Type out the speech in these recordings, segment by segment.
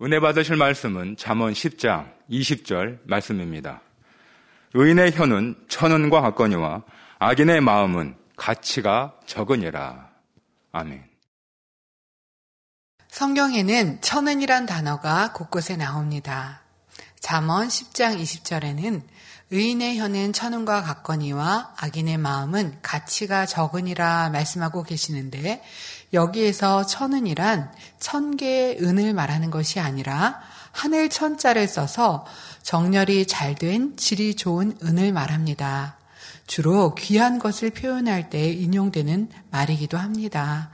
은혜 받으실 말씀은 잠언 10장 20절 말씀입니다. 의인의 혀는 천원과 같거니와 악인의 마음은 가치가 적으니라. 아멘. 성경에는 천은이란 단어가 곳곳에 나옵니다. 잠언 10장 20절에는 의인의 혀는 천은과 같거니와 악인의 마음은 가치가 적으니라 말씀하고 계시는데 여기에서 천은이란 천 개의 은을 말하는 것이 아니라 하늘 천자를 써서 정렬이 잘 된 질이 좋은 은을 말합니다. 주로 귀한 것을 표현할 때 인용되는 말이기도 합니다.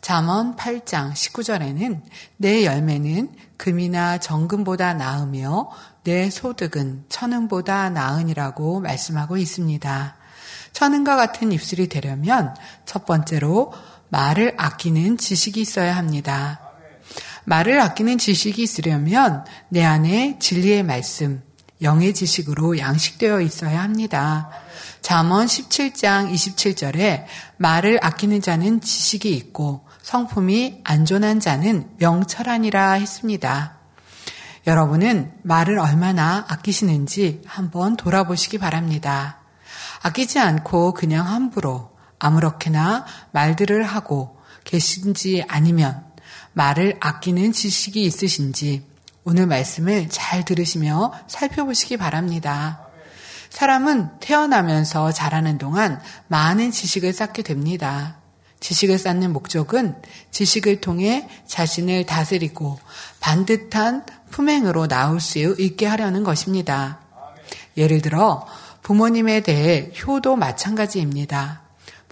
잠언 8장 19절에는 내 열매는 금이나 정금보다 나으며 내 소득은 천은보다 나으니라고 말씀하고 있습니다. 천은과 같은 입술이 되려면 첫 번째로 말을 아끼는 지식이 있어야 합니다. 말을 아끼는 지식이 있으려면 내 안에 진리의 말씀, 영의 지식으로 양식되어 있어야 합니다. 잠언 17장 27절에 말을 아끼는 자는 지식이 있고 성품이 안전한 자는 명철하니라 했습니다. 여러분은 말을 얼마나 아끼시는지 한번 돌아보시기 바랍니다. 아끼지 않고 그냥 함부로 아무렇게나 말들을 하고 계신지 아니면 말을 아끼는 지식이 있으신지 오늘 말씀을 잘 들으시며 살펴보시기 바랍니다. 사람은 태어나면서 자라는 동안 많은 지식을 쌓게 됩니다. 지식을 쌓는 목적은 지식을 통해 자신을 다스리고 반듯한 품행으로 나올 수 있게 하려는 것입니다. 예를 들어 부모님에 대해 효도 마찬가지입니다.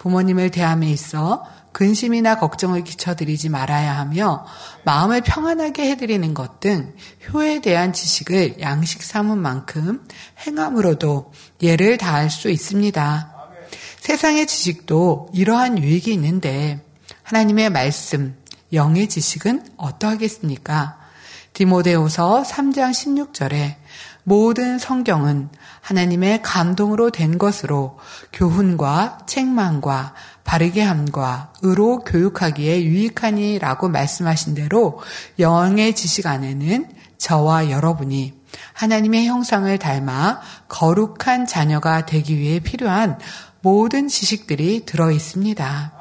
부모님을 대함에 있어 근심이나 걱정을 끼쳐드리지 말아야 하며 마음을 평안하게 해드리는 것 등 효에 대한 지식을 양식 삼은 만큼 행함으로도 예를 다할 수 있습니다. 세상의 지식도 이러한 유익이 있는데 하나님의 말씀, 영의 지식은 어떠하겠습니까? 디모데후서 3장 16절에 모든 성경은 하나님의 감동으로 된 것으로 교훈과 책망과 바르게 함과 의로 교육하기에 유익하니라고 말씀하신 대로 영의 지식 안에는 저와 여러분이 하나님의 형상을 닮아 거룩한 자녀가 되기 위해 필요한 모든 지식들이 들어 있습니다.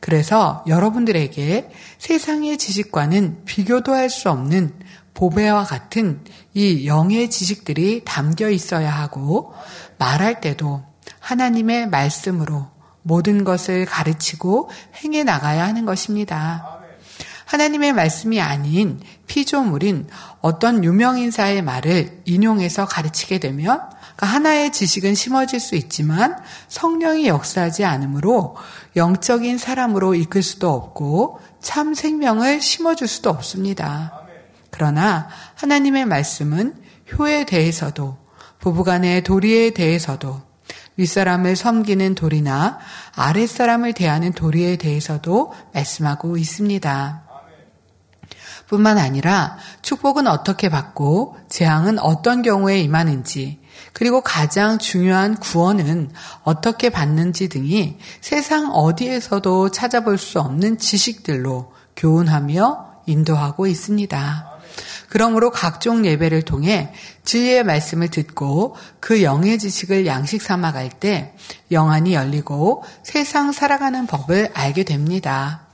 그래서 여러분들에게 세상의 지식과는 비교도 할 수 없는 보배와 같은 이 영의 지식들이 담겨 있어야 하고 말할 때도 하나님의 말씀으로 모든 것을 가르치고 행해 나가야 하는 것입니다. 하나님의 말씀이 아닌 피조물인 어떤 유명인사의 말을 인용해서 가르치게 되면 그러니까 하나의 지식은 심어질 수 있지만 성령이 역사하지 않으므로 영적인 사람으로 이끌 수도 없고 참 생명을 심어줄 수도 없습니다. 그러나 하나님의 말씀은 효에 대해서도 부부간의 도리에 대해서도 윗사람을 섬기는 도리나 아랫사람을 대하는 도리에 대해서도 말씀하고 있습니다. 뿐만 아니라 축복은 어떻게 받고 재앙은 어떤 경우에 임하는지 그리고 가장 중요한 구원은 어떻게 받는지 등이 세상 어디에서도 찾아볼 수 없는 지식들로 교훈하며 인도하고 있습니다. 그러므로 각종 예배를 통해 진리의 말씀을 듣고 그 영의 지식을 양식 삼아 갈 때 영안이 열리고 세상 살아가는 법을 알게 됩니다.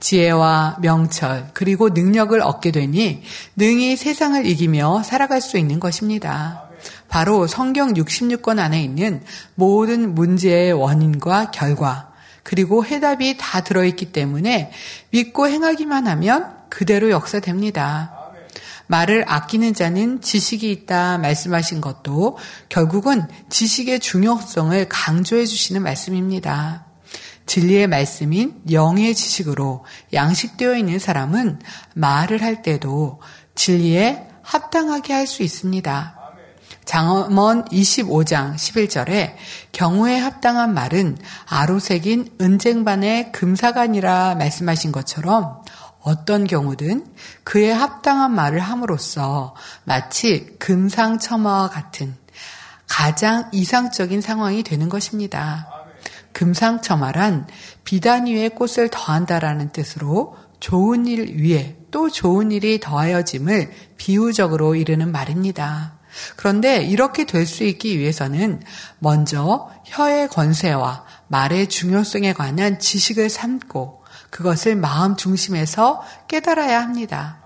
지혜와 명철 그리고 능력을 얻게 되니 능히 세상을 이기며 살아갈 수 있는 것입니다. 바로 성경 66권 안에 있는 모든 문제의 원인과 결과 그리고 해답이 다 들어있기 때문에 믿고 행하기만 하면 그대로 역사됩니다. 말을 아끼는 자는 지식이 있다 말씀하신 것도 결국은 지식의 중요성을 강조해 주시는 말씀입니다. 진리의 말씀인 영의 지식으로 양식되어 있는 사람은 말을 할 때도 진리에 합당하게 할 수 있습니다. 장엄원 25장 11절에 경우에 합당한 말은 아로색인 은쟁반의 금사간이라 말씀하신 것처럼 어떤 경우든 그에 합당한 말을 함으로써 마치 금상첨화와 같은 가장 이상적인 상황이 되는 것입니다. 금상첨화란 비단 위에 꽃을 더한다라는 뜻으로 좋은 일 위에 또 좋은 일이 더하여짐을 비유적으로 이르는 말입니다. 그런데 이렇게 될 수 있기 위해서는 먼저 혀의 권세와 말의 중요성에 관한 지식을 삼고 그것을 마음 중심에서 깨달아야 합니다.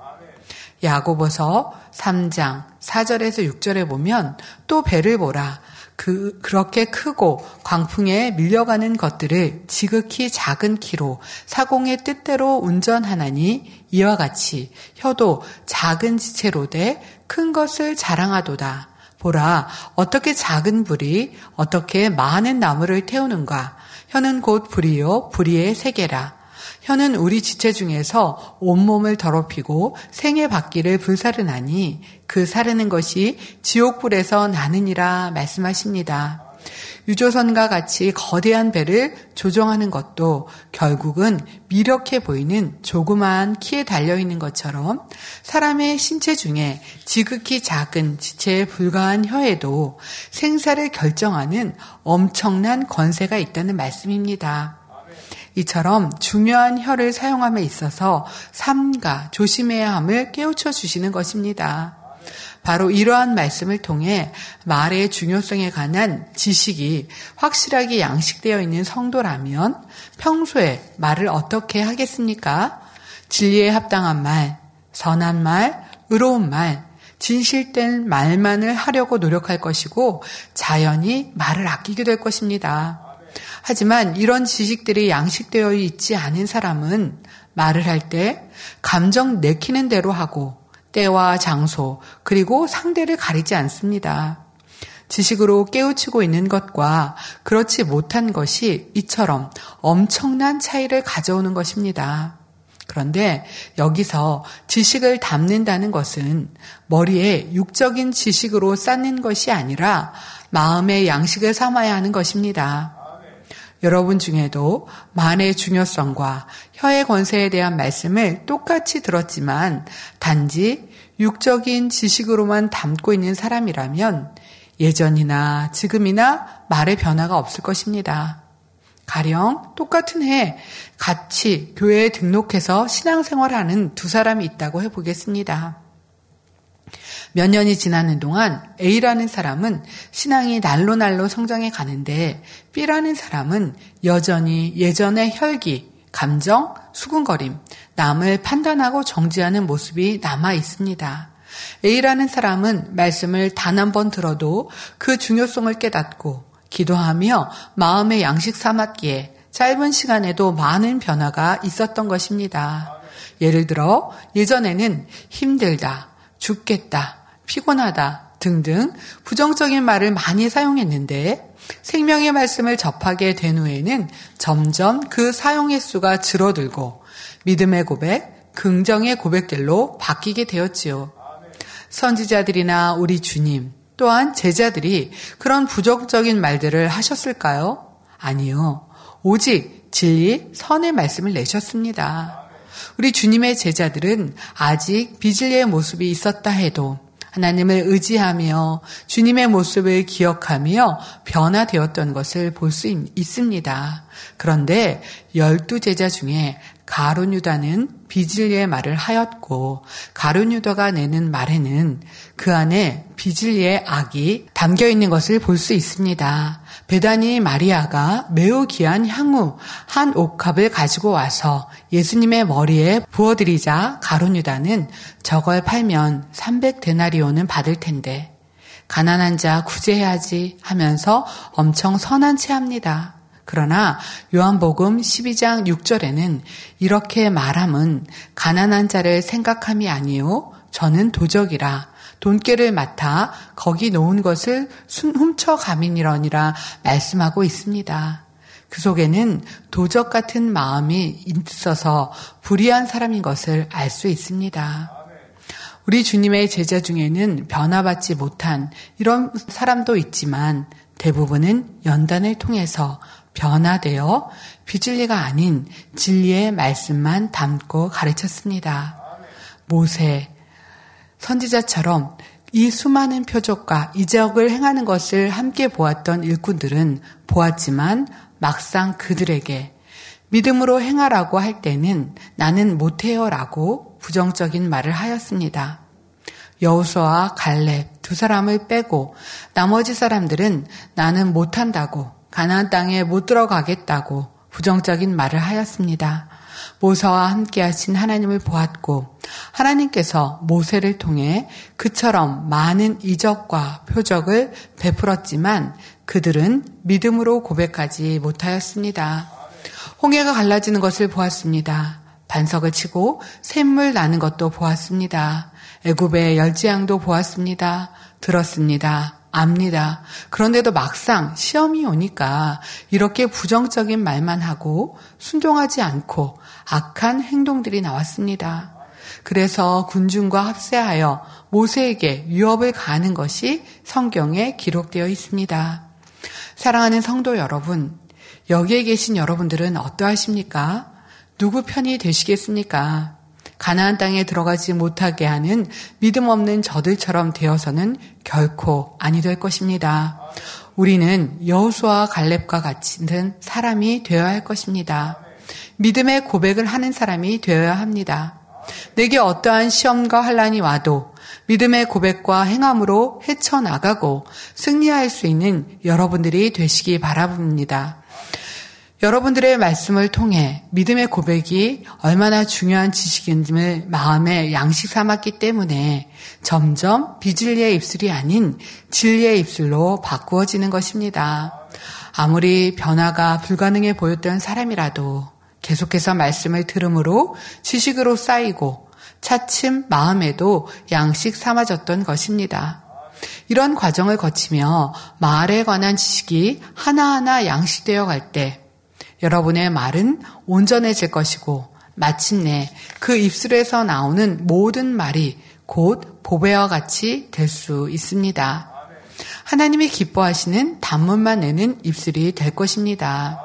야고보서 3장 4절에서 6절에 보면 또 배를 보라 그, 그렇게 크고 광풍에 밀려가는 것들을 지극히 작은 키로 사공의 뜻대로 운전하나니 이와 같이 혀도 작은 지체로 돼큰 것을 자랑하도다. 보라, 어떻게 작은 불이 어떻게 많은 나무를 태우는가. 혀는 곧 불이요, 불이의 세계라. 혀는 우리 지체 중에서 온몸을 더럽히고 생의 바퀴를 불사르나니 그 사르는 것이 지옥불에서 나느니라 말씀하십니다. 유조선과 같이 거대한 배를 조종하는 것도 결국은 미력해 보이는 조그마한 키에 달려있는 것처럼 사람의 신체 중에 지극히 작은 지체에 불과한 혀에도 생사를 결정하는 엄청난 권세가 있다는 말씀입니다. 이처럼 중요한 혀를 사용함에 있어서 삼가 조심해야 함을 깨우쳐 주시는 것입니다. 바로 이러한 말씀을 통해 말의 중요성에 관한 지식이 확실하게 양식되어 있는 성도라면 평소에 말을 어떻게 하겠습니까? 진리에 합당한 말, 선한 말, 의로운 말, 진실된 말만을 하려고 노력할 것이고 자연히 말을 아끼게 될 것입니다. 하지만 이런 지식들이 양식되어 있지 않은 사람은 말을 할 때 감정 내키는 대로 하고 때와 장소 그리고 상대를 가리지 않습니다. 지식으로 깨우치고 있는 것과 그렇지 못한 것이 이처럼 엄청난 차이를 가져오는 것입니다. 그런데 여기서 지식을 담는다는 것은 머리에 육적인 지식으로 쌓는 것이 아니라 마음의 양식을 삼아야 하는 것입니다. 여러분 중에도 만의 중요성과 혀의 권세에 대한 말씀을 똑같이 들었지만 단지 육적인 지식으로만 담고 있는 사람이라면 예전이나 지금이나 말의 변화가 없을 것입니다. 가령 똑같은 해 같이 교회에 등록해서 신앙생활을 하는 두 사람이 있다고 해보겠습니다. 몇 년이 지나는 동안 A라는 사람은 신앙이 날로 날로 성장해 가는데 B라는 사람은 여전히 예전의 혈기, 감정, 수군거림, 남을 판단하고 정지하는 모습이 남아 있습니다. A라는 사람은 말씀을 단 한 번 들어도 그 중요성을 깨닫고 기도하며 마음의 양식 삼았기에 짧은 시간에도 많은 변화가 있었던 것입니다. 예를 들어 예전에는 힘들다, 죽겠다, 피곤하다 등등 부정적인 말을 많이 사용했는데 생명의 말씀을 접하게 된 후에는 점점 그 사용 횟수가 줄어들고 믿음의 고백, 긍정의 고백들로 바뀌게 되었지요. 선지자들이나 우리 주님 또한 제자들이 그런 부정적인 말들을 하셨을까요? 아니요. 오직 진리, 선의 말씀을 내셨습니다. 우리 주님의 제자들은 아직 비질리의 모습이 있었다 해도 하나님을 의지하며 주님의 모습을 기억하며 변화되었던 것을 볼 수 있습니다. 그런데 열두 제자 중에 가론유다는 비질리의 말을 하였고 가론유다가 내는 말에는 그 안에 비질리의 악이 담겨 있는 것을 볼 수 있습니다. 베다니 마리아가 매우 귀한 향후 한 옥합을 가지고 와서 예수님의 머리에 부어드리자 가론유다는 저걸 팔면 300데나리온은 받을 텐데 가난한 자 구제해야지 하면서 엄청 선한 채 합니다. 그러나 요한복음 12장 6절에는 이렇게 말함은 가난한 자를 생각함이 아니요 저는 도적이라 돈깨를 맡아 거기 놓은 것을 훔쳐 가민이러니라 말씀하고 있습니다. 그 속에는 도적 같은 마음이 있어서 불의한 사람인 것을 알 수 있습니다. 우리 주님의 제자 중에는 변화받지 못한 이런 사람도 있지만 대부분은 연단을 통해서 변화되어 비진리가 아닌 진리의 말씀만 담고 가르쳤습니다. 모세, 선지자처럼 이 수많은 표적과 이적을 행하는 것을 함께 보았던 일꾼들은 보았지만 막상 그들에게 믿음으로 행하라고 할 때는 나는 못해요 라고 가지고 부정적인 말을 하였습니다. 여우수와 갈렙 두 사람을 빼고 나머지 사람들은 나는 못한다고 가나안 땅에 못 들어가겠다고 부정적인 말을 하였습니다. 모세와 함께 하신 하나님을 보았고 하나님께서 모세를 통해 그처럼 많은 이적과 표적을 베풀었지만 그들은 믿음으로 고백하지 못하였습니다. 홍해가 갈라지는 것을 보았습니다. 반석을 치고 샘물 나는 것도 보았습니다. 애굽의 열지양도 보았습니다. 들었습니다. 압니다. 그런데도 막상 시험이 오니까 이렇게 부정적인 말만 하고 순종하지 않고 악한 행동들이 나왔습니다. 그래서 군중과 합세하여 모세에게 위협을 가하는 것이 성경에 기록되어 있습니다. 사랑하는 성도 여러분, 여기에 계신 여러분들은 어떠하십니까? 누구 편이 되시겠습니까? 가나안 땅에 들어가지 못하게 하는 믿음 없는 저들처럼 되어서는 결코 아니 될 것입니다. 우리는 여호수와 갈렙과 같은 사람이 되어야 할 것입니다. 믿음의 고백을 하는 사람이 되어야 합니다. 내게 어떠한 시험과 환란이 와도 믿음의 고백과 행함으로 헤쳐나가고 승리할 수 있는 여러분들이 되시기 바랍니다. 여러분들의 말씀을 통해 믿음의 고백이 얼마나 중요한 지식인지를 마음에 양식 삼았기 때문에 점점 비진리의 입술이 아닌 진리의 입술로 바꾸어지는 것입니다. 아무리 변화가 불가능해 보였던 사람이라도 계속해서 말씀을 들음으로 지식으로 쌓이고 차츰 마음에도 양식 삼아졌던 것입니다. 이런 과정을 거치며 말에 관한 지식이 하나하나 양식되어 갈때 여러분의 말은 온전해질 것이고 마침내 그 입술에서 나오는 모든 말이 곧 보배와 같이 될 수 있습니다. 하나님이 기뻐하시는 단문만 내는 입술이 될 것입니다.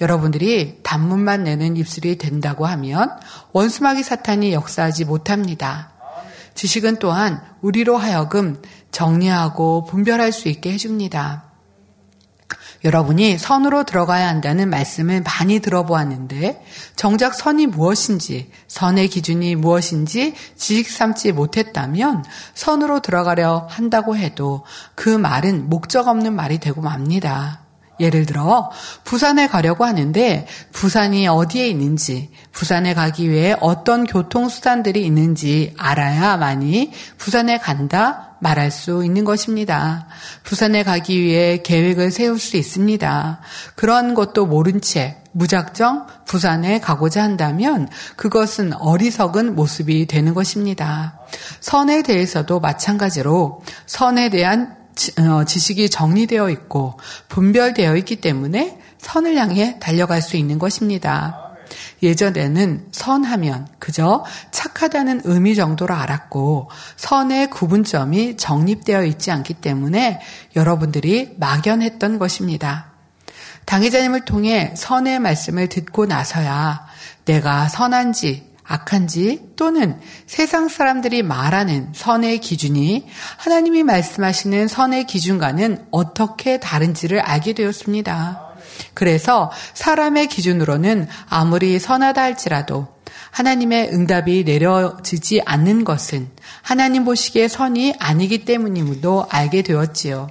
여러분들이 단문만 내는 입술이 된다고 하면 원수마귀 사탄이 역사하지 못합니다. 지식은 또한 우리로 하여금 정리하고 분별할 수 있게 해줍니다. 여러분이 선으로 들어가야 한다는 말씀을 많이 들어보았는데 정작 선이 무엇인지 선의 기준이 무엇인지 지식 삼지 못했다면 선으로 들어가려 한다고 해도 그 말은 목적 없는 말이 되고 맙니다. 예를 들어 부산에 가려고 하는데 부산이 어디에 있는지 부산에 가기 위해 어떤 교통수단들이 있는지 알아야만이 부산에 간다 말할 수 있는 것입니다. 부산에 가기 위해 계획을 세울 수 있습니다. 그런 것도 모른 채 무작정 부산에 가고자 한다면 그것은 어리석은 모습이 되는 것입니다. 선에 대해서도 마찬가지로 선에 대한 어, 지식이 정리되어 있고 분별되어 있기 때문에 선을 향해 달려갈 수 있는 것입니다. 예전에는 선하면 그저 착하다는 의미 정도로 알았고 선의 구분점이 정립되어 있지 않기 때문에 여러분들이 막연했던 것입니다. 당회자님을 통해 선의 말씀을 듣고 나서야 내가 선한지 악한지 또는 세상 사람들이 말하는 선의 기준이 하나님이 말씀하시는 선의 기준과는 어떻게 다른지를 알게 되었습니다. 그래서 사람의 기준으로는 아무리 선하다 할지라도 하나님의 응답이 내려지지 않는 것은 하나님 보시기에 선이 아니기 때문임도 알게 되었지요.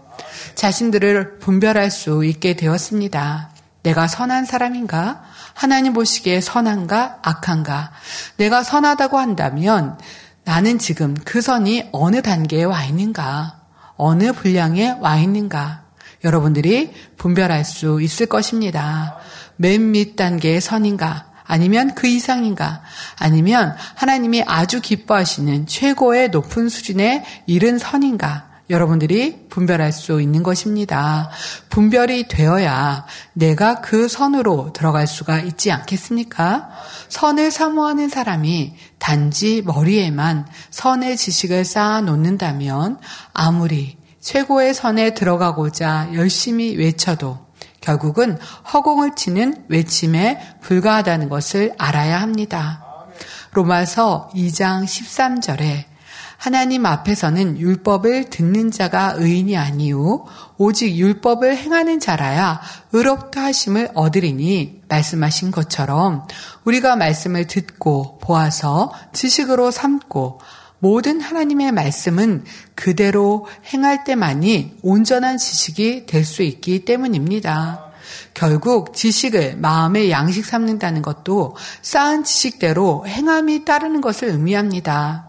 자신들을 분별할 수 있게 되었습니다. 내가 선한 사람인가? 하나님 보시기에 선한가? 악한가? 내가 선하다고 한다면 나는 지금 그 선이 어느 단계에 와 있는가? 어느 분량에 와 있는가? 여러분들이 분별할 수 있을 것입니다. 맨 밑 단계의 선인가? 아니면 그 이상인가? 아니면 하나님이 아주 기뻐하시는 최고의 높은 수준에 이른 선인가? 여러분들이 분별할 수 있는 것입니다. 분별이 되어야 내가 그 선으로 들어갈 수가 있지 않겠습니까? 선을 사모하는 사람이 단지 머리에만 선의 지식을 쌓아 놓는다면 아무리 최고의 선에 들어가고자 열심히 외쳐도 결국은 허공을 치는 외침에 불과하다는 것을 알아야 합니다. 로마서 2장 13절에 하나님 앞에서는 율법을 듣는 자가 의인이 아니요 오직 율법을 행하는 자라야 의롭다 하심을 얻으리니 말씀하신 것처럼 우리가 말씀을 듣고 보아서 지식으로 삼고 모든 하나님의 말씀은 그대로 행할 때만이 온전한 지식이 될 수 있기 때문입니다. 결국 지식을 마음의 양식 삼는다는 것도 쌓은 지식대로 행함이 따르는 것을 의미합니다.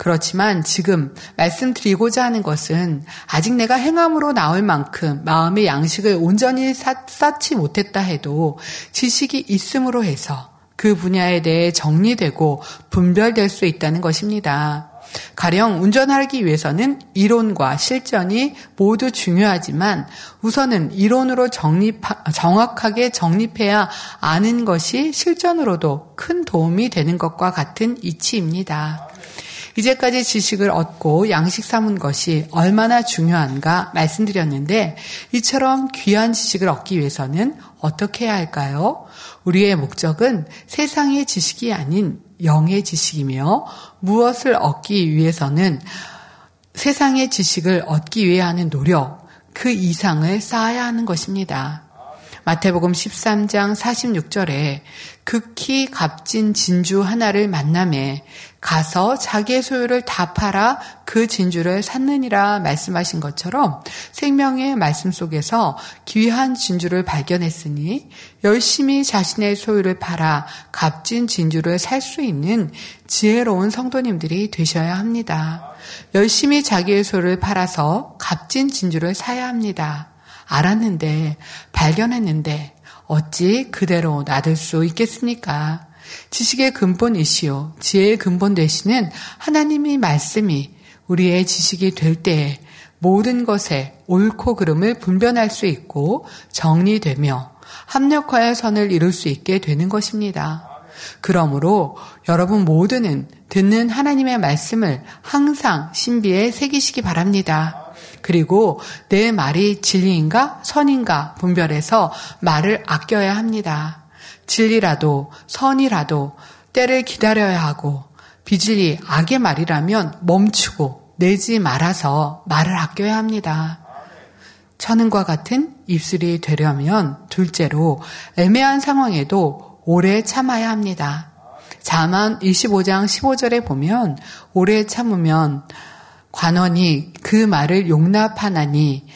그렇지만 지금 말씀드리고자 하는 것은 아직 내가 행함으로 나올 만큼 마음의 양식을 온전히 쌓지 못했다 해도 지식이 있음으로 해서 그 분야에 대해 정리되고 분별될 수 있다는 것입니다. 가령 운전하기 위해서는 이론과 실전이 모두 중요하지만 우선은 이론으로 정립, 정확하게 정립해야 아는 것이 실전으로도 큰 도움이 되는 것과 같은 이치입니다. 이제까지 지식을 얻고 양식 삼은 것이 얼마나 중요한가 말씀드렸는데 이처럼 귀한 지식을 얻기 위해서는 어떻게 해야 할까요? 우리의 목적은 세상의 지식이 아닌 영의 지식이며 무엇을 얻기 위해서는 세상의 지식을 얻기 위해 하는 노력, 그 이상을 쌓아야 하는 것입니다. 마태복음 13장 46절에 극히 값진 진주 하나를 만남에 가서 자기의 소유를 다 팔아 그 진주를 샀느니라 말씀하신 것처럼 생명의 말씀 속에서 귀한 진주를 발견했으니 열심히 자신의 소유를 팔아 값진 진주를 살 수 있는 지혜로운 성도님들이 되셔야 합니다. 열심히 자기의 소유를 팔아서 값진 진주를 사야 합니다. 알았는데, 발견했는데, 어찌 그대로 놔둘 수 있겠습니까? 지식의 근본이시요, 지혜의 근본 되시는 하나님의 말씀이 우리의 지식이 될 때에 모든 것에 옳고 그름을 분별할 수 있고 정리되며 합력화의 선을 이룰 수 있게 되는 것입니다. 그러므로 여러분 모두는 듣는 하나님의 말씀을 항상 신비에 새기시기 바랍니다. 그리고 내 말이 진리인가 선인가 분별해서 말을 아껴야 합니다. 진리라도 선이라도 때를 기다려야 하고 비질리 악의 말이라면 멈추고 내지 말아서 말을 아껴야 합니다. 천은과 같은 입술이 되려면 둘째로 애매한 상황에도 오래 참아야 합니다. 자만 25장 15절에 보면 오래 참으면 관원이 그 말을 용납하나니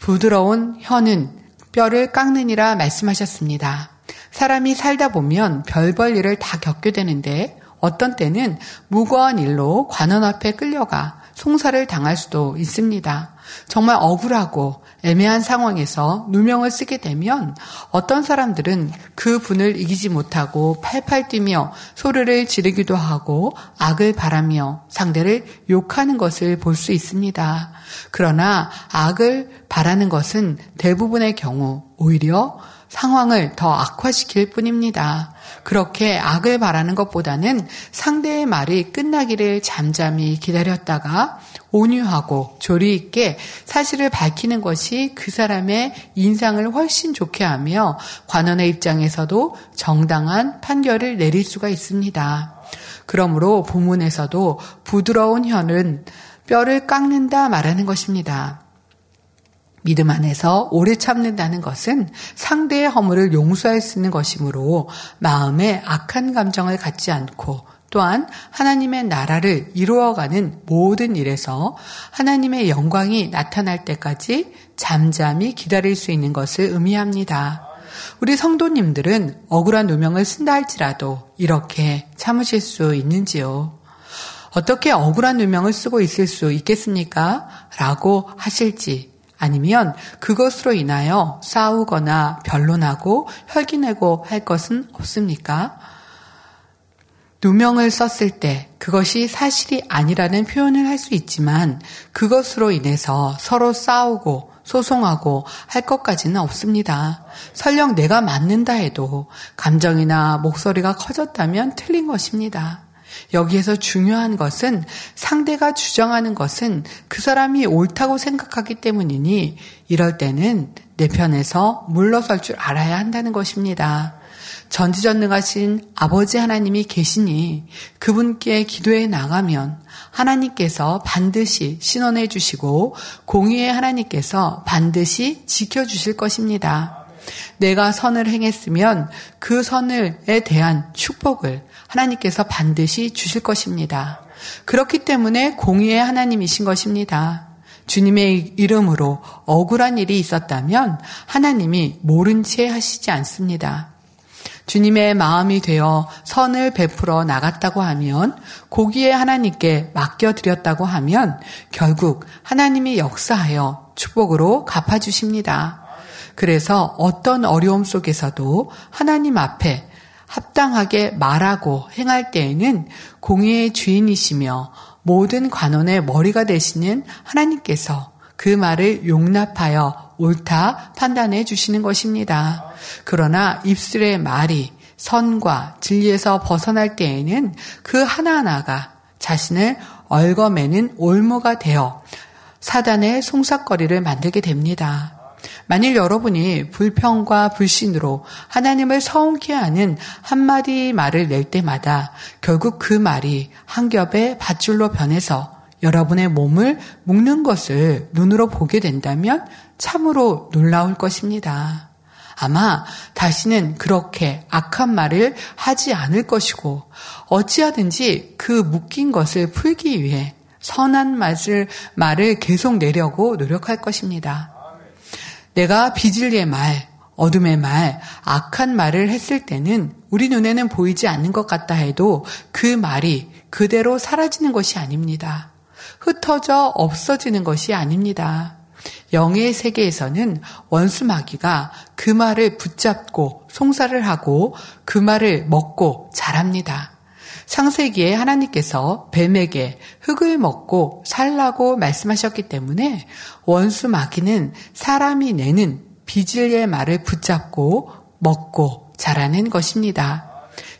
부드러운 혀는 뼈를 깎느니라 말씀하셨습니다. 사람이 살다 보면 별벌 일을 다 겪게 되는데 어떤 때는 무거운 일로 관원 앞에 끌려가 송사를 당할 수도 있습니다. 정말 억울하고 애매한 상황에서 누명을 쓰게 되면 어떤 사람들은 그 분을 이기지 못하고 팔팔 뛰며 소리를 지르기도 하고 악을 바라며 상대를 욕하는 것을 볼 수 있습니다. 그러나 악을 바라는 것은 대부분의 경우 오히려 상황을 더 악화시킬 뿐입니다. 그렇게 악을 바라는 것보다는 상대의 말이 끝나기를 잠잠히 기다렸다가 온유하고 조리 있게 사실을 밝히는 것이 그 사람의 인상을 훨씬 좋게 하며 관원의 입장에서도 정당한 판결을 내릴 수가 있습니다. 그러므로 본문에서도 부드러운 혀는 뼈를 깎는다 말하는 것입니다. 믿음 안에서 오래 참는다는 것은 상대의 허물을 용서할 수 있는 것이므로 마음에 악한 감정을 갖지 않고 또한 하나님의 나라를 이루어가는 모든 일에서 하나님의 영광이 나타날 때까지 잠잠히 기다릴 수 있는 것을 의미합니다. 우리 성도님들은 억울한 누명을 쓴다 할지라도 이렇게 참으실 수 있는지요? 어떻게 억울한 누명을 쓰고 있을 수 있겠습니까? 라고 하실지 아니면 그것으로 인하여 싸우거나 변론하고 혈기내고 할 것은 없습니까? 누명을 썼을 때 그것이 사실이 아니라는 표현을 할 수 있지만 그것으로 인해서 서로 싸우고 소송하고 할 것까지는 없습니다. 설령 내가 맞는다 해도 감정이나 목소리가 커졌다면 틀린 것입니다. 여기에서 중요한 것은 상대가 주장하는 것은 그 사람이 옳다고 생각하기 때문이니 이럴 때는 내 편에서 물러설 줄 알아야 한다는 것입니다. 전지전능하신 아버지 하나님이 계시니 그분께 기도해 나가면 하나님께서 반드시 신원해 주시고 공의의 하나님께서 반드시 지켜 주실 것입니다. 내가 선을 행했으면 그 선을에 대한 축복을 하나님께서 반드시 주실 것입니다. 그렇기 때문에 공의의 하나님이신 것입니다. 주님의 이름으로 억울한 일이 있었다면 하나님이 모른 채 하시지 않습니다. 주님의 마음이 되어 선을 베풀어 나갔다고 하면 고기에 하나님께 맡겨드렸다고 하면 결국 하나님이 역사하여 축복으로 갚아주십니다. 그래서 어떤 어려움 속에서도 하나님 앞에 합당하게 말하고 행할 때에는 공의의 주인이시며 모든 관원의 머리가 되시는 하나님께서 그 말을 용납하여 옳다 판단해 주시는 것입니다. 그러나 입술의 말이 선과 진리에서 벗어날 때에는 그 하나하나가 자신을 얽어매는 올무가 되어 사단의 송사거리를 만들게 됩니다. 만일 여러분이 불평과 불신으로 하나님을 서운케 하는 한마디 말을 낼 때마다 결국 그 말이 한 겹의 밧줄로 변해서 여러분의 몸을 묶는 것을 눈으로 보게 된다면 참으로 놀라울 것입니다. 아마 다시는 그렇게 악한 말을 하지 않을 것이고 어찌하든지 그 묶인 것을 풀기 위해 선한 말을, 말을 계속 내려고 노력할 것입니다. 내가 비질리의 말, 어둠의 말, 악한 말을 했을 때는 우리 눈에는 보이지 않는 것 같다 해도 그 말이 그대로 사라지는 것이 아닙니다. 흩어져 없어지는 것이 아닙니다. 영의 세계에서는 원수 마귀가 그 말을 붙잡고 송사를 하고 그 말을 먹고 자랍니다. 창세기에 하나님께서 뱀에게 흙을 먹고 살라고 말씀하셨기 때문에 원수 마귀는 사람이 내는 비질의 말을 붙잡고 먹고 자라는 것입니다.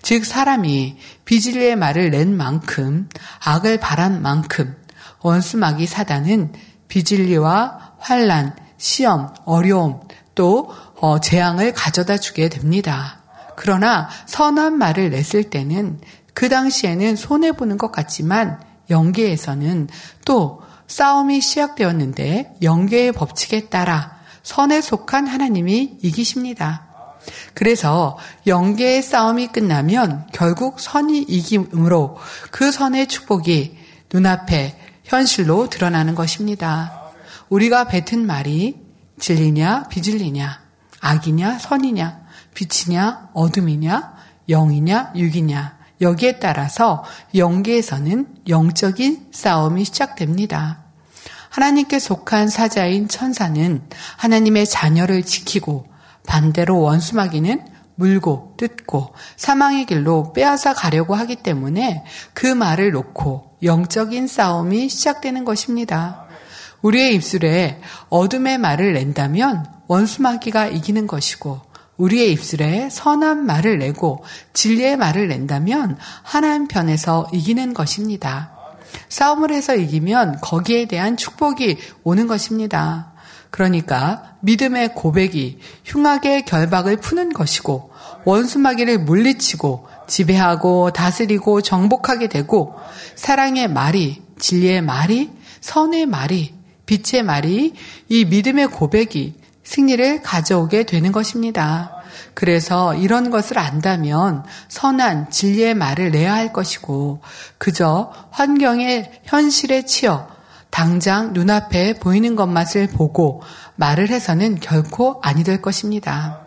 즉 사람이 비질의 말을 낸 만큼 악을 바란 만큼 원수 마귀 사단은 비질리와 환란, 시험, 어려움 또 어, 재앙을 가져다 주게 됩니다. 그러나 선한 말을 냈을 때는 그 당시에는 손해보는 것 같지만 영계에서는 또 싸움이 시작되었는데 영계의 법칙에 따라 선에 속한 하나님이 이기십니다. 그래서 영계의 싸움이 끝나면 결국 선이 이김으로 그 선의 축복이 눈앞에 현실로 드러나는 것입니다. 우리가 뱉은 말이 진리냐 비진리냐 악이냐 선이냐 빛이냐 어둠이냐 영이냐 육이냐 여기에 따라서 영계에서는 영적인 싸움이 시작됩니다. 하나님께 속한 사자인 천사는 하나님의 자녀를 지키고 반대로 원수마귀는 물고 뜯고 사망의 길로 빼앗아 가려고 하기 때문에 그 말을 놓고 영적인 싸움이 시작되는 것입니다. 우리의 입술에 어둠의 말을 낸다면 원수마귀가 이기는 것이고 우리의 입술에 선한 말을 내고 진리의 말을 낸다면 하나님 편에서 이기는 것입니다. 싸움을 해서 이기면 거기에 대한 축복이 오는 것입니다. 그러니까 믿음의 고백이 흉악의 결박을 푸는 것이고 원수마귀를 물리치고 지배하고 다스리고 정복하게 되고 사랑의 말이 진리의 말이 선의 말이 빛의 말이 이 믿음의 고백이 승리를 가져오게 되는 것입니다. 그래서 이런 것을 안다면 선한 진리의 말을 내야 할 것이고 그저 환경의 현실에 치여 당장 눈앞에 보이는 것만을 보고 말을 해서는 결코 아니 될 것입니다.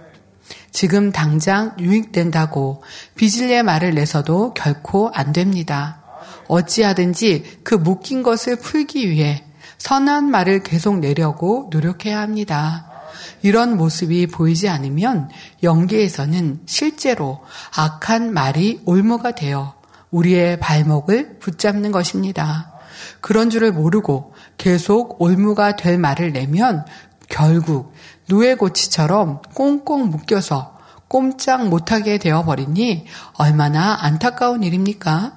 지금 당장 유익된다고 비질리의 말을 내서도 결코 안 됩니다. 어찌하든지 그 묶인 것을 풀기 위해 선한 말을 계속 내려고 노력해야 합니다. 이런 모습이 보이지 않으면 영계에서는 실제로 악한 말이 올무가 되어 우리의 발목을 붙잡는 것입니다. 그런 줄을 모르고 계속 올무가 될 말을 내면 결국 누에고치처럼 꽁꽁 묶여서 꼼짝 못하게 되어버리니 얼마나 안타까운 일입니까?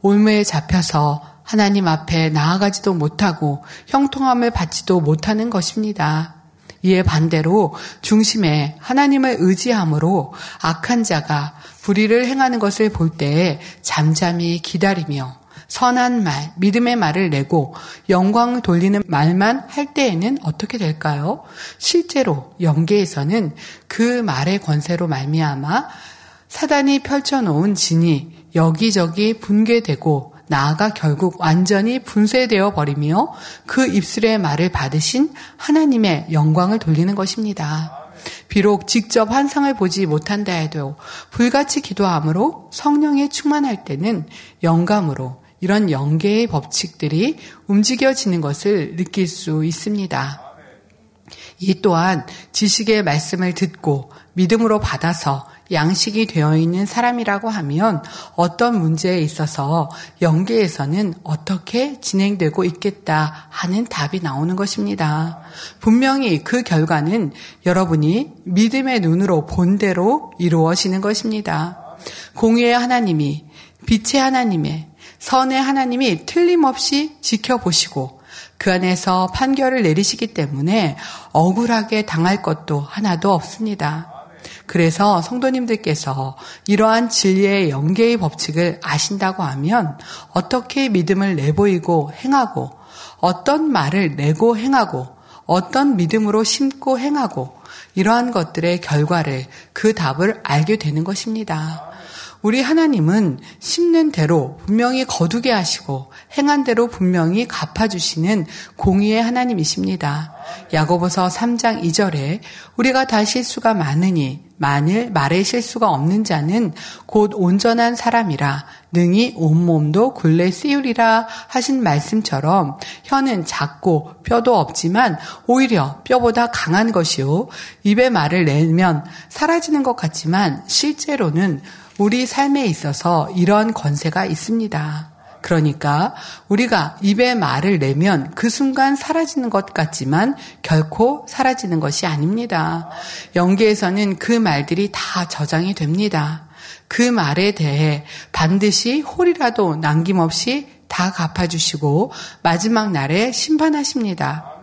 올무에 잡혀서 하나님 앞에 나아가지도 못하고 형통함을 받지도 못하는 것입니다. 이에 반대로 중심에 하나님을 의지함으로 악한 자가 불의를 행하는 것을 볼때 잠잠히 기다리며 선한 말, 믿음의 말을 내고 영광을 돌리는 말만 할 때에는 어떻게 될까요? 실제로 영계에서는 그 말의 권세로 말미암아 사단이 펼쳐놓은 진이 여기저기 붕괴되고 나아가 결국 완전히 분쇄되어 버리며 그 입술의 말을 받으신 하나님의 영광을 돌리는 것입니다. 비록 직접 환상을 보지 못한다 해도 불같이 기도함으로 성령에 충만할 때는 영감으로 이런 영계의 법칙들이 움직여지는 것을 느낄 수 있습니다. 이 또한 지식의 말씀을 듣고 믿음으로 받아서 양식이 되어 있는 사람이라고 하면 어떤 문제에 있어서 영계에서는 어떻게 진행되고 있겠다 하는 답이 나오는 것입니다. 분명히 그 결과는 여러분이 믿음의 눈으로 본 대로 이루어지는 것입니다. 공의의 하나님이 빛의 하나님의 선의 하나님이 틀림없이 지켜보시고 그 안에서 판결을 내리시기 때문에 억울하게 당할 것도 하나도 없습니다. 그래서 성도님들께서 이러한 진리의 연계의 법칙을 아신다고 하면 어떻게 믿음을 내보이고 행하고 어떤 말을 내고 행하고 어떤 믿음으로 심고 행하고 이러한 것들의 결과를 그 답을 알게 되는 것입니다. 우리 하나님은 심는 대로 분명히 거두게 하시고 행한 대로 분명히 갚아주시는 공의의 하나님이십니다. 야고보서 3장 2절에 우리가 다 실수가 많으니 만일 말에 실수가 없는 자는 곧 온전한 사람이라 능히 온몸도 굴레 씌우리라 하신 말씀처럼 혀는 작고 뼈도 없지만 오히려 뼈보다 강한 것이요 입에 말을 내면 사라지는 것 같지만 실제로는 우리 삶에 있어서 이런 권세가 있습니다. 그러니까 우리가 입에 말을 내면 그 순간 사라지는 것 같지만 결코 사라지는 것이 아닙니다. 영계에서는 그 말들이 다 저장이 됩니다. 그 말에 대해 반드시 홀이라도 남김없이 다 갚아주시고 마지막 날에 심판하십니다.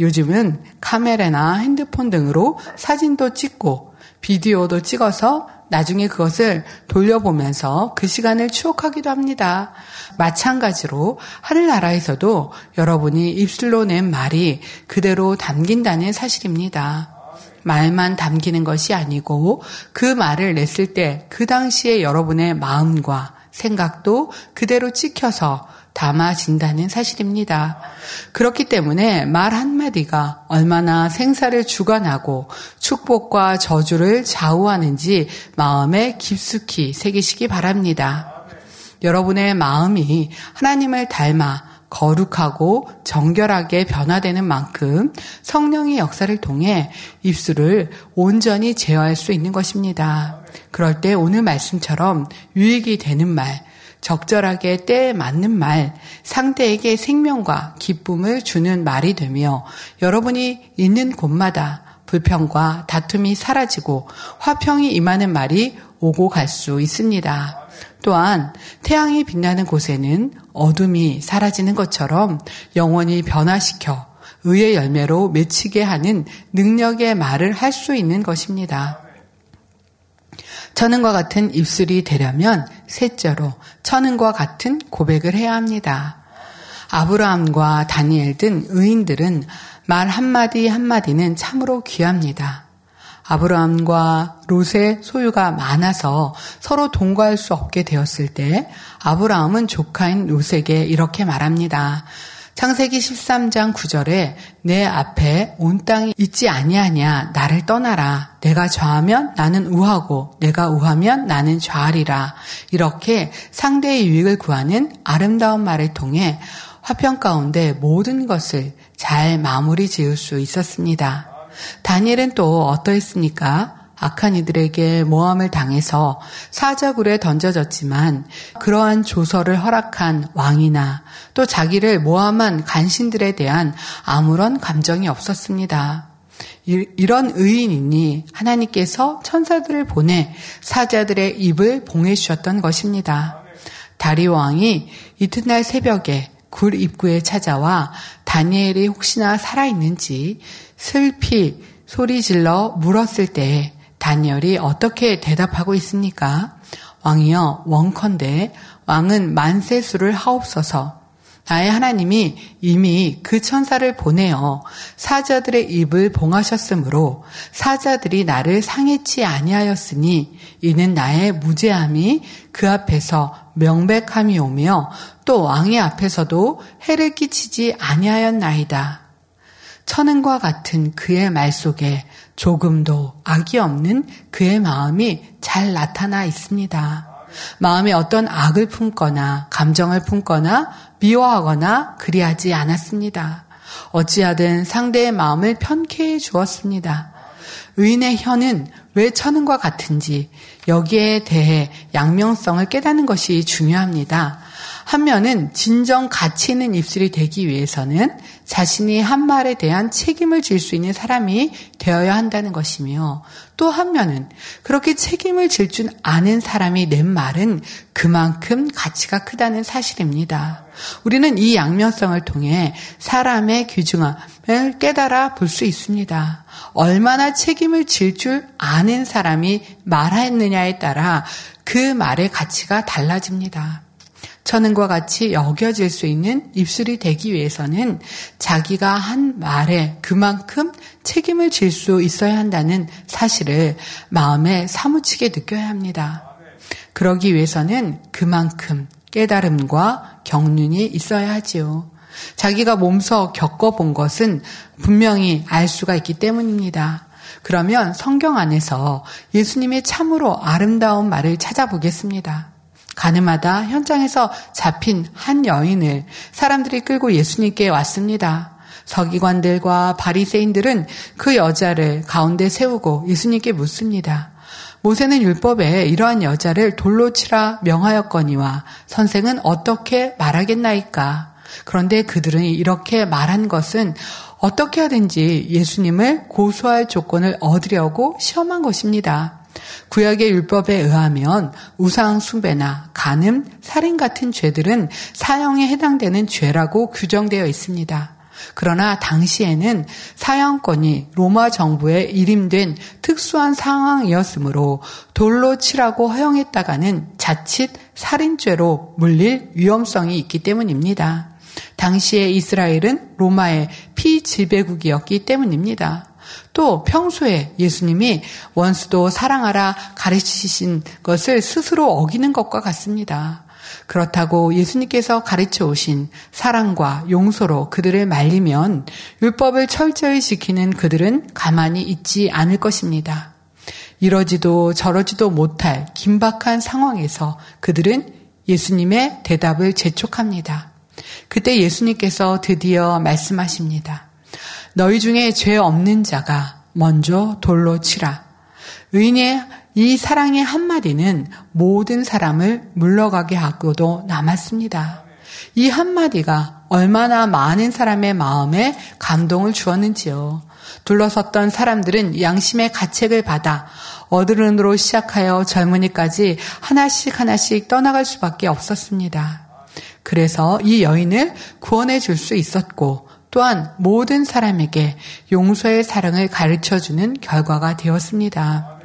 요즘은 카메라나 핸드폰 등으로 사진도 찍고 비디오도 찍어서 나중에 그것을 돌려보면서 그 시간을 추억하기도 합니다. 마찬가지로 하늘나라에서도 여러분이 입술로 낸 말이 그대로 담긴다는 사실입니다. 말만 담기는 것이 아니고 그 말을 냈을 때 그 당시에 여러분의 마음과 생각도 그대로 찍혀서 담아진다는 사실입니다. 그렇기 때문에 말 한마디가 얼마나 생사를 주관하고 축복과 저주를 좌우하는지 마음에 깊숙이 새기시기 바랍니다. 여러분의 마음이 하나님을 닮아 거룩하고 정결하게 변화되는 만큼 성령의 역사를 통해 입술을 온전히 제어할 수 있는 것입니다. 그럴 때 오늘 말씀처럼 유익이 되는 말, 적절하게 때에 맞는 말, 상대에게 생명과 기쁨을 주는 말이 되며 여러분이 있는 곳마다 불평과 다툼이 사라지고 화평이 임하는 말이 오고 갈 수 있습니다. 또한 태양이 빛나는 곳에는 어둠이 사라지는 것처럼 영원히 변화시켜 의의 열매로 맺히게 하는 능력의 말을 할 수 있는 것입니다. 천은과 같은 입술이 되려면 셋째로 천은과 같은 고백을 해야 합니다. 아브라함과 다니엘 등 의인들은 말 한마디 한마디는 참으로 귀합니다. 아브라함과 롯의 소유가 많아서 서로 동거할 수 없게 되었을 때 아브라함은 조카인 롯에게 이렇게 말합니다. 창세기 13장 9절에 내 앞에 온 땅이 있지 아니하냐 나를 떠나라 내가 좌하면 나는 우하고 내가 우하면 나는 좌하리라 이렇게 상대의 유익을 구하는 아름다운 말을 통해 화평 가운데 모든 것을 잘 마무리 지을 수 있었습니다. 다니엘은 또 어떠했습니까? 악한 이들에게 모함을 당해서 사자굴에 던져졌지만 그러한 조서를 허락한 왕이나 또 자기를 모함한 간신들에 대한 아무런 감정이 없었습니다. 이런 의인이니 하나님께서 천사들을 보내 사자들의 입을 봉해 주셨던 것입니다. 다리 왕이 이튿날 새벽에 굴 입구에 찾아와 다니엘이 혹시나 살아있는지 슬피 소리 질러 물었을 때 다니엘이 어떻게 대답하고 있습니까? 왕이여 원컨대 왕은 만세 수를 하옵소서. 나의 하나님이 이미 그 천사를 보내어 사자들의 입을 봉하셨으므로 사자들이 나를 상해치 아니하였으니 이는 나의 무죄함이 그 앞에서 명백함이 오며 또 왕의 앞에서도 해를 끼치지 아니하였나이다. 천은과 같은 그의 말 속에 조금도 악이 없는 그의 마음이 잘 나타나 있습니다. 마음에 어떤 악을 품거나 감정을 품거나 미워하거나 그리하지 않았습니다. 어찌하든 상대의 마음을 편케해 주었습니다. 의인의 혀는 왜 천은과 같은지 여기에 대해 양명성을 깨닫는 것이 중요합니다. 한 면은 진정 가치 있는 입술이 되기 위해서는 자신이 한 말에 대한 책임을 질 수 있는 사람이 되어야 한다는 것이며 또 한면은 그렇게 책임을 질 줄 아는 사람이 낸 말은 그만큼 가치가 크다는 사실입니다. 우리는 이 양면성을 통해 사람의 귀중함을 깨달아 볼 수 있습니다. 얼마나 책임을 질 줄 아는 사람이 말했느냐에 따라 그 말의 가치가 달라집니다. 천은과 같이 여겨질 수 있는 입술이 되기 위해서는 자기가 한 말에 그만큼 책임을 질 수 있어야 한다는 사실을 마음에 사무치게 느껴야 합니다. 그러기 위해서는 그만큼 깨달음과 경륜이 있어야 하지요. 자기가 몸소 겪어본 것은 분명히 알 수가 있기 때문입니다. 그러면 성경 안에서 예수님의 참으로 아름다운 말을 찾아보겠습니다. 가늠하다 현장에서 잡힌 한 여인을 사람들이 끌고 예수님께 왔습니다. 서기관들과 바리새인들은 그 여자를 가운데 세우고 예수님께 묻습니다. 모세는 율법에 이러한 여자를 돌로 치라 명하였거니와 선생은 어떻게 말하겠나이까? 그런데 그들은 이렇게 말한 것은 어떻게 하든지 예수님을 고소할 조건을 얻으려고 시험한 것입니다. 구약의 율법에 의하면 우상 숭배나 간음, 살인 같은 죄들은 사형에 해당되는 죄라고 규정되어 있습니다. 그러나 당시에는 사형권이 로마 정부에 일임된 특수한 상황이었으므로 돌로 치라고 허용했다가는 자칫 살인죄로 물릴 위험성이 있기 때문입니다. 당시에 이스라엘은 로마의 피지배국이었기 때문입니다. 또 평소에 예수님이 원수도 사랑하라 가르치신 것을 스스로 어기는 것과 같습니다. 그렇다고 예수님께서 가르쳐 오신 사랑과 용서로 그들을 말리면 율법을 철저히 지키는 그들은 가만히 있지 않을 것입니다. 이러지도 저러지도 못할 긴박한 상황에서 그들은 예수님의 대답을 재촉합니다. 그때 예수님께서 드디어 말씀하십니다. 너희 중에 죄 없는 자가 먼저 돌로 치라. 의인의 이 사랑의 한마디는 모든 사람을 물러가게 하고도 남았습니다. 이 한마디가 얼마나 많은 사람의 마음에 감동을 주었는지요. 둘러섰던 사람들은 양심의 가책을 받아 어른으로 시작하여 젊은이까지 하나씩 하나씩 떠나갈 수밖에 없었습니다. 그래서 이 여인을 구원해 줄 수 있었고 또한 모든 사람에게 용서의 사랑을 가르쳐 주는 결과가 되었습니다.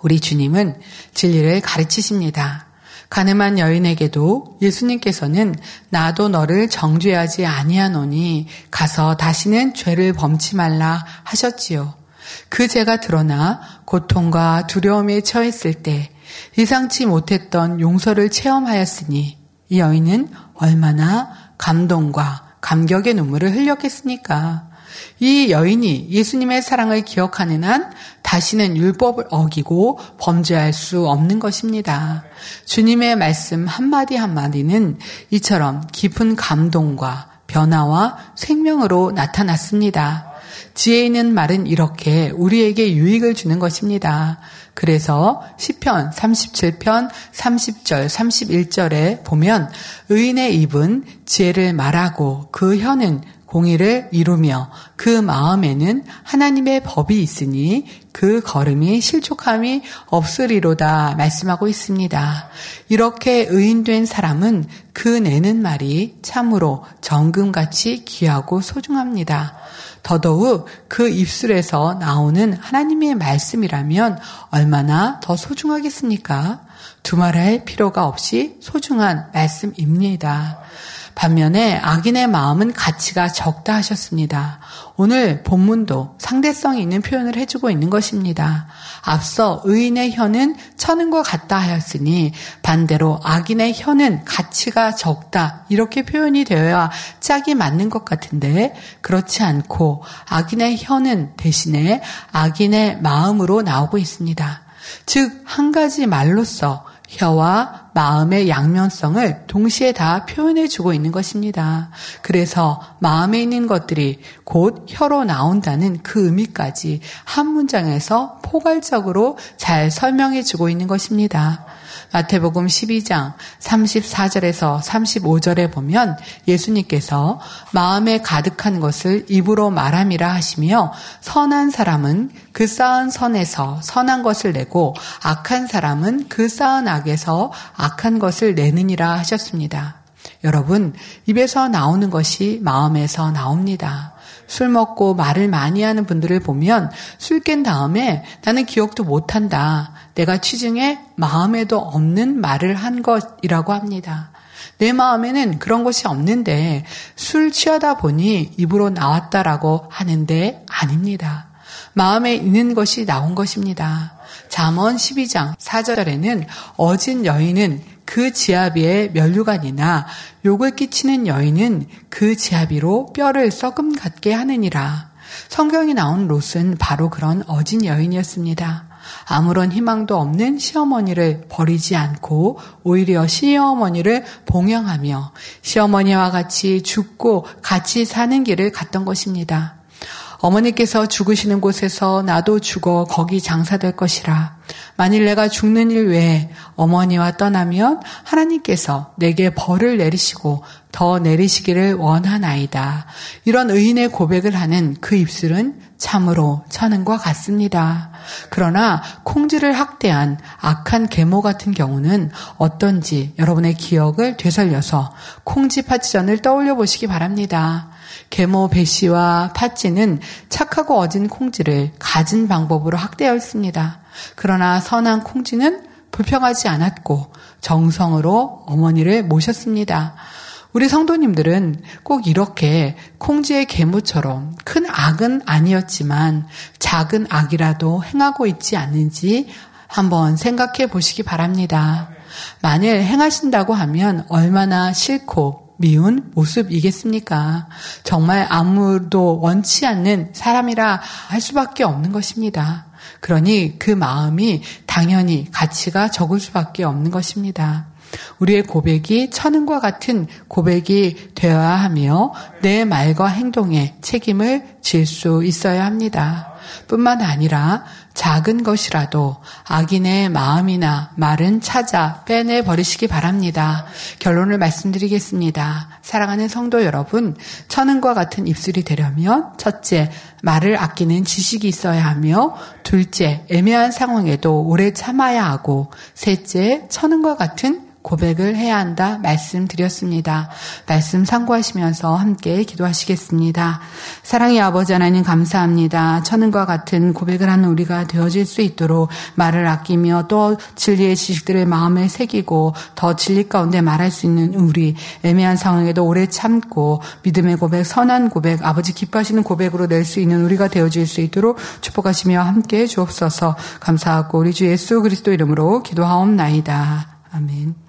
우리 주님은 진리를 가르치십니다. 가늠한 여인에게도 예수님께서는 나도 너를 정죄하지 아니하노니 가서 다시는 죄를 범치 말라 하셨지요. 그 죄가 드러나 고통과 두려움에 처했을 때 예상치 못했던 용서를 체험하였으니 이 여인은 얼마나 감동과 감격의 눈물을 흘렸겠습니까? 이 여인이 예수님의 사랑을 기억하는 한 다시는 율법을 어기고 범죄할 수 없는 것입니다. 주님의 말씀 한마디 한마디는 이처럼 깊은 감동과 변화와 생명으로 나타났습니다. 지혜 있는 말은 이렇게 우리에게 유익을 주는 것입니다. 그래서 시편 37편 30절 31절에 보면 의인의 입은 지혜를 말하고 그 혀는 공의를 이루며 그 마음에는 하나님의 법이 있으니 그 걸음이 실족함이 없으리로다 말씀하고 있습니다. 이렇게 의인된 사람은 그 내는 말이 참으로 정금같이 귀하고 소중합니다. 더더욱 그 입술에서 나오는 하나님의 말씀이라면 얼마나 더 소중하겠습니까? 두말할 필요가 없이 소중한 말씀입니다. 반면에 악인의 마음은 가치가 적다 하셨습니다. 오늘 본문도 상대성 있는 표현을 해주고 있는 것입니다. 앞서 의인의 혀는 천은과 같다 하였으니 반대로 악인의 혀는 가치가 적다 이렇게 표현이 되어야 짝이 맞는 것 같은데 그렇지 않고 악인의 혀는 대신에 악인의 마음으로 나오고 있습니다. 즉 한 가지 말로써 혀와 마음의 양면성을 동시에 다 표현해 주고 있는 것입니다. 그래서 마음에 있는 것들이 곧 혀로 나온다는 그 의미까지 한 문장에서 포괄적으로 잘 설명해 주고 있는 것입니다. 마태복음 12장 34절에서 35절에 보면 예수님께서 마음에 가득한 것을 입으로 말함이라 하시며 선한 사람은 그 쌓은 선에서 선한 것을 내고 악한 사람은 그 쌓은 악에서 악한 것을 내느니라 하셨습니다. 여러분, 입에서 나오는 것이 마음에서 나옵니다. 술 먹고 말을 많이 하는 분들을 보면 술 깬 다음에 나는 기억도 못한다. 내가 취중에 마음에도 없는 말을 한 것이라고 합니다. 내 마음에는 그런 것이 없는데 술 취하다 보니 입으로 나왔다라고 하는데 아닙니다. 마음에 있는 것이 나온 것입니다. 잠언 12장 4절에는 어진 여인은 그 지아비의 면류관이나 욕을 끼치는 여인은 그 지아비로 뼈를 썩음 같게 하느니라. 성경이 나온 롯은 바로 그런 어진 여인이었습니다. 아무런 희망도 없는 시어머니를 버리지 않고 오히려 시어머니를 봉양하며 시어머니와 같이 죽고 같이 사는 길을 갔던 것입니다. 어머니께서 죽으시는 곳에서 나도 죽어 거기 장사될 것이라. 만일 내가 죽는 일 외에 어머니와 떠나면 하나님께서 내게 벌을 내리시고 더 내리시기를 원하나이다. 이런 의인의 고백을 하는 그 입술은 참으로 천은과 같습니다. 그러나 콩쥐를 학대한 악한 계모 같은 경우는 어떤지 여러분의 기억을 되살려서 콩쥐 파치전을 떠올려 보시기 바랍니다. 계모 배씨와 팥쥐는 착하고 어진 콩쥐를 가진 방법으로 학대하였습니다. 그러나 선한 콩쥐는 불평하지 않았고 정성으로 어머니를 모셨습니다. 우리 성도님들은 꼭 이렇게 콩쥐의 계모처럼 큰 악은 아니었지만 작은 악이라도 행하고 있지 않는지 한번 생각해 보시기 바랍니다. 만일 행하신다고 하면 얼마나 싫고 미운 모습이겠습니까? 정말 아무도 원치 않는 사람이라 할 수밖에 없는 것입니다. 그러니 그 마음이 당연히 가치가 적을 수밖에 없는 것입니다. 우리의 고백이 천은과 같은 고백이 되어야 하며 내 말과 행동에 책임을 질 수 있어야 합니다. 뿐만 아니라 작은 것이라도 악인의 마음이나 말은 찾아 빼내 버리시기 바랍니다. 결론을 말씀드리겠습니다. 사랑하는 성도 여러분, 천은과 같은 입술이 되려면 첫째, 말을 아끼는 지식이 있어야 하며 둘째, 애매한 상황에도 오래 참아야 하고 셋째, 천은과 같은 고백을 해야 한다 말씀드렸습니다. 말씀 참고하시면서 함께 기도하시겠습니다. 사랑의 아버지 하나님 감사합니다. 천은과 같은 고백을 하는 우리가 되어질 수 있도록 말을 아끼며 또 진리의 지식들을 마음에 새기고 더 진리 가운데 말할 수 있는 우리 애매한 상황에도 오래 참고 믿음의 고백, 선한 고백, 아버지 기뻐하시는 고백으로 낼 수 있는 우리가 되어질 수 있도록 축복하시며 함께 주옵소서 감사하고 우리 주 예수 그리스도 이름으로 기도하옵나이다. 아멘.